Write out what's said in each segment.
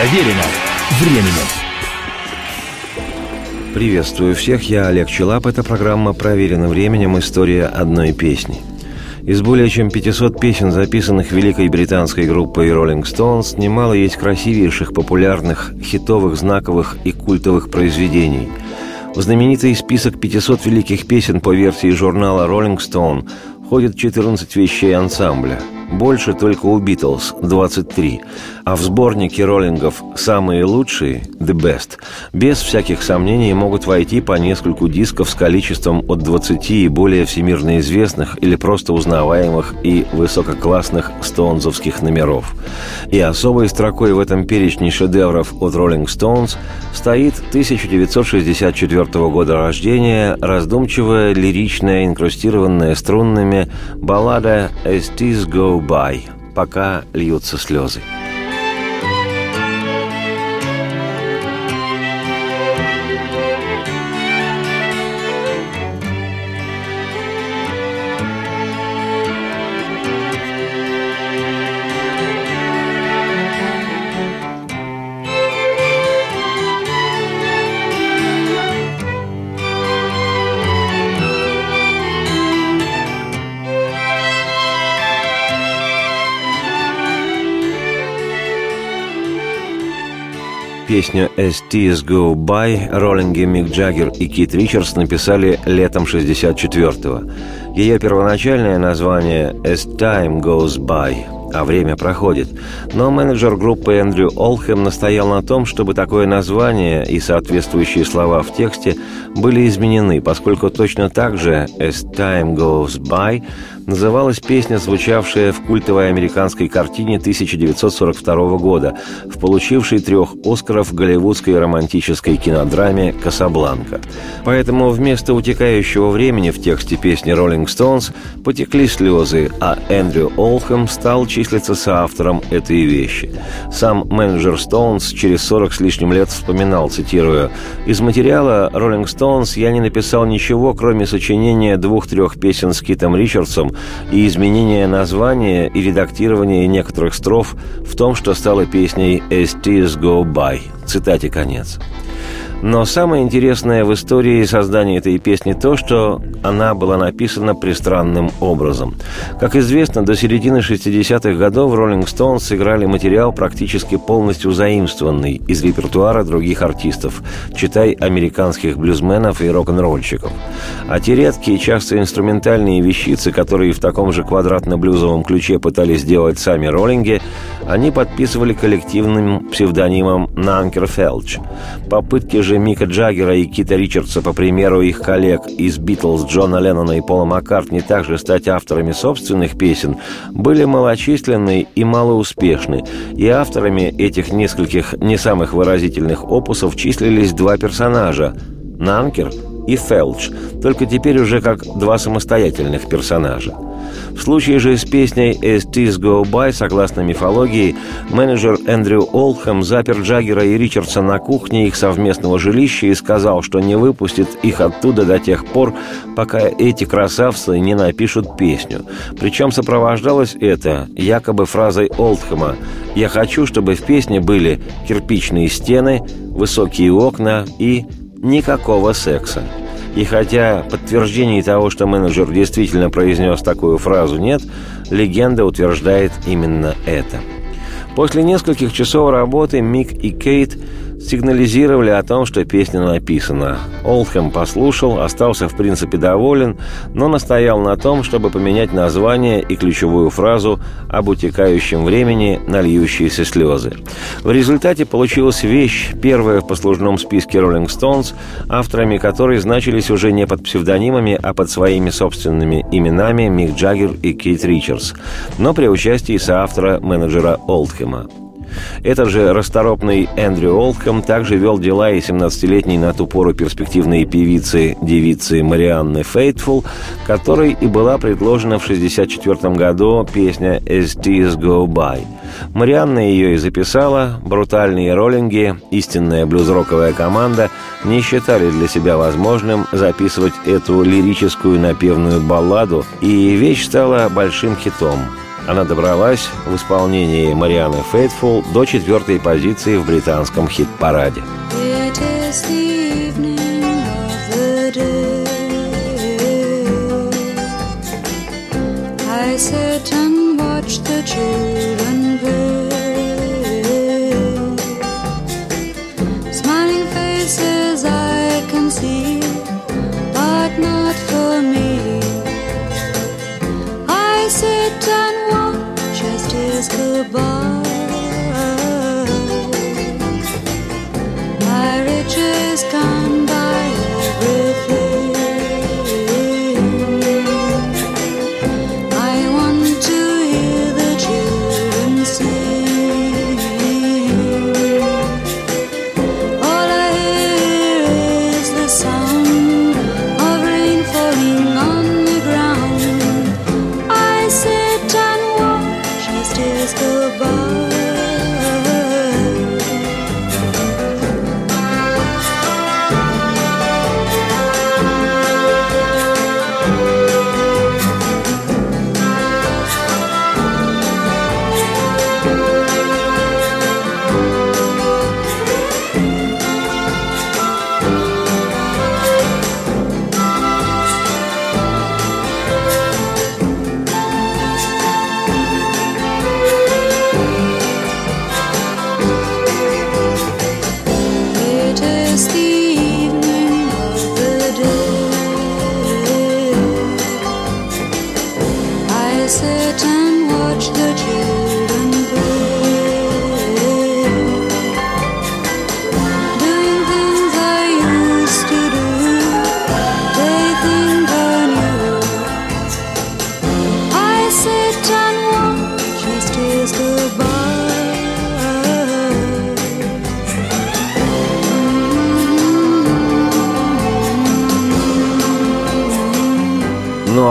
Проверено временем. Приветствую всех, я Олег Челап. Это программа «Проверено временем. История одной песни». Из более чем 500 песен, записанных великой британской группой Rolling Stones, немало есть красивейших, популярных, хитовых, знаковых и культовых произведений. В знаменитый список 500 великих песен по версии журнала Rolling Stone входит 14 вещей ансамбля – больше только у «Битлз» – 23. А в сборнике роллингов «Самые лучшие» – «The Best» без всяких сомнений могут войти по нескольку дисков с количеством от 20 и более всемирно известных или просто узнаваемых и высококлассных стоунзовских номеров. И особой строкой в этом перечне шедевров от Rolling Stones стоит 1964 года рождения раздумчивая, лиричная, инкрустированная струнными баллада «As Tears Go By», пока льются слезы. Песню «As Tears Go By» роллинги Мик Джаггер и Кит Ричардс написали летом 64-го. Ее первоначальное название «As Time Goes By» а время проходит. Но менеджер группы Эндрю Олхэм настоял на том, чтобы такое название и соответствующие слова в тексте были изменены, поскольку точно так же «As Time Goes By» называлась песня, звучавшая в культовой американской картине 1942 года, в получившей трех «Оскаров» голливудской романтической кинодраме «Касабланка». Поэтому вместо утекающего времени в тексте песни «Rolling Stones» потекли слезы, а Эндрю Олхэм стал числиться соавтором этой вещи. Сам менеджер Stones через 40 с лишним лет вспоминал, цитирую, «Из материала Rolling Stones я не написал ничего, кроме сочинения двух-трех песен с Китом Ричардсом и изменения названия и редактирования некоторых строф в том, что стало песней «As Tears Go By». Цитате конец. Но самое интересное в истории создания этой песни то, что она была написана пристранным образом. Как известно, до середины 60-х годов Rolling Stones сыграли материал практически полностью заимствованный из репертуара других артистов, читай американских блюзменов и рок-н-ролльщиков. А те редкие, часто инструментальные вещицы, которые в таком же квадратно-блюзовом ключе пытались сделать сами роллинги, они подписывали коллективным псевдонимом Нанкер Фелч. Попытки же Мика Джаггера и Кита Ричардса, по примеру их коллег из «Битлз» Джона Леннона и Пола Маккартни, также стать авторами собственных песен, были малочисленны и малоуспешны, и авторами этих нескольких не самых выразительных опусов числились два персонажа – Нанкер и Фелч, только теперь уже как два самостоятельных персонажа – в случае же с песней «As Tears Go By», согласно мифологии, менеджер Эндрю Олхэм запер Джаггера и Ричардса на кухне их совместного жилища и сказал, что не выпустит их оттуда до тех пор, пока эти красавцы не напишут песню. Причем сопровождалось это якобы фразой Олдхэма «Я хочу, чтобы в песне были кирпичные стены, высокие окна и никакого секса». И хотя подтверждений того, что менеджер действительно произнес такую фразу, нет, легенда утверждает именно это. После нескольких часов работы Мик и Кейт сигнализировали о том, что песня написана. Олхэм послушал, остался в принципе доволен, но настоял на том, чтобы поменять название и ключевую фразу об утекающем времени на льющиеся слезы. В результате получилась вещь, первая в послужном списке Rolling Stones, авторами которой значились уже не под псевдонимами, а под своими собственными именами Мик Джаггер и Кейт Ричардс, но при участии соавтора менеджера Олдхэма. Этот же расторопный Эндрю Олдхэм также вел дела и 17-летней на ту пору перспективной певицы, девицы Марианны Фейтфул, которой и была предложена в 1964 году песня «As Tears Go By». Марианна ее и записала, брутальные роллинги, истинная блюз-роковая команда не считали для себя возможным записывать эту лирическую напевную балладу, и вещь стала большим хитом – Она добралась в исполнении Марианы Фейтфул до четвертой позиции в британском хит-параде. I sit us goodbye. My riches come by everything.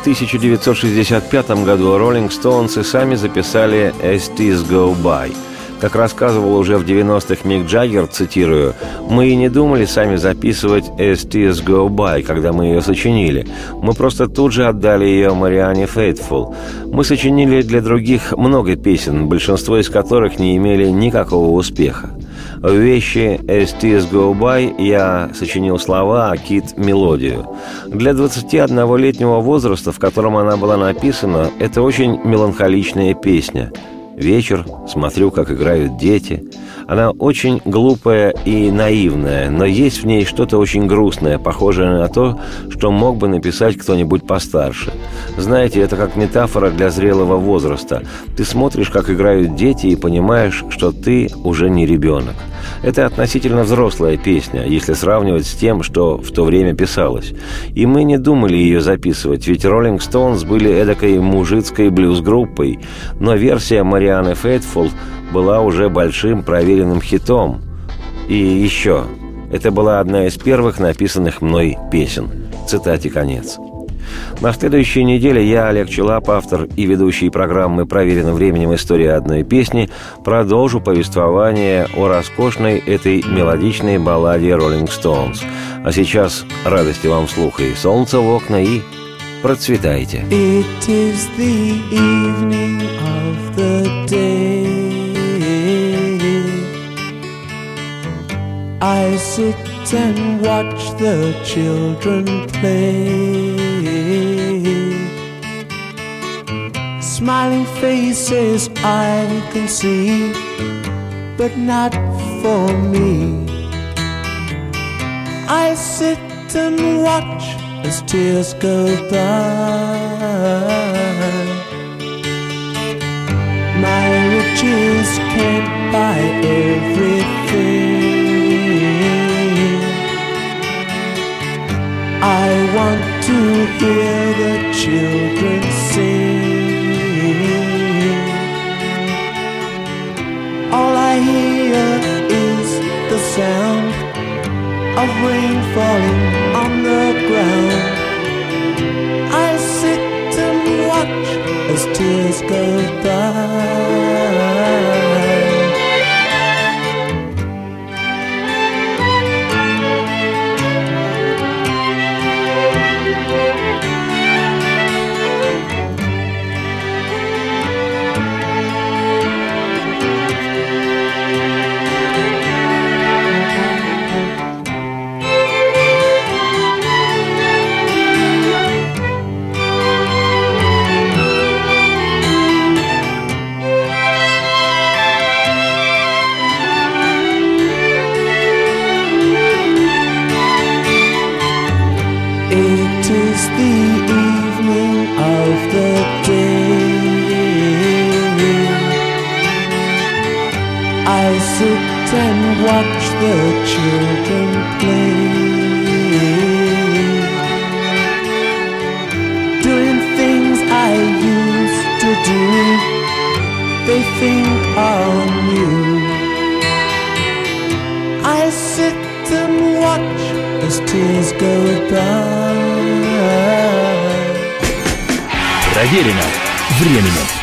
В 1965 году Роллинг Стоунс и сами записали «As Tears Go By». Как рассказывал уже в 90-х Мик Джаггер, цитирую, «Мы и не думали сами записывать «As Tears Go By», когда мы ее сочинили. Мы просто тут же отдали ее Мариане Фейтфул. Мы сочинили для других много песен, большинство из которых не имели никакого успеха. В вещи «As Tears Go By» я сочинил слова, а Кит – мелодию. Для 21-летнего возраста, в котором она была написана, это очень меланхоличная песня – Вечер, смотрю, как играют дети. Она очень глупая и наивная, но есть в ней что-то очень грустное, похожее на то, что мог бы написать кто-нибудь постарше. Знаете, это как метафора для зрелого возраста. Ты смотришь, как играют дети, и понимаешь, что ты уже не ребенок. Это относительно взрослая песня, если сравнивать с тем, что в то время писалось. И мы не думали ее записывать, ведь Роллинг Стоунс были эдакой мужицкой блюз-группой, но версия Марианы Фейтфул была уже большим проверенным хитом. И еще, это была одна из первых написанных мной песен. Цитате конец. На следующей неделе я, Олег Челап, автор и ведущий программы «Проверенным временем. История одной песни», продолжу повествование о роскошной этой мелодичной балладе «Роллинг Стоунс». А сейчас радости вам слуха и солнца в окна, и процветайте. It is the evening of the day I sit and watch the children play Smiling faces I can see, but not for me. I sit and watch as tears go by. My riches can't buy everything. I want to hear the children sing. All I hear is the sound of rain falling watch the children play. Doing things I used to do, they think are new. I sit and watch as tears go by. Проверено временем.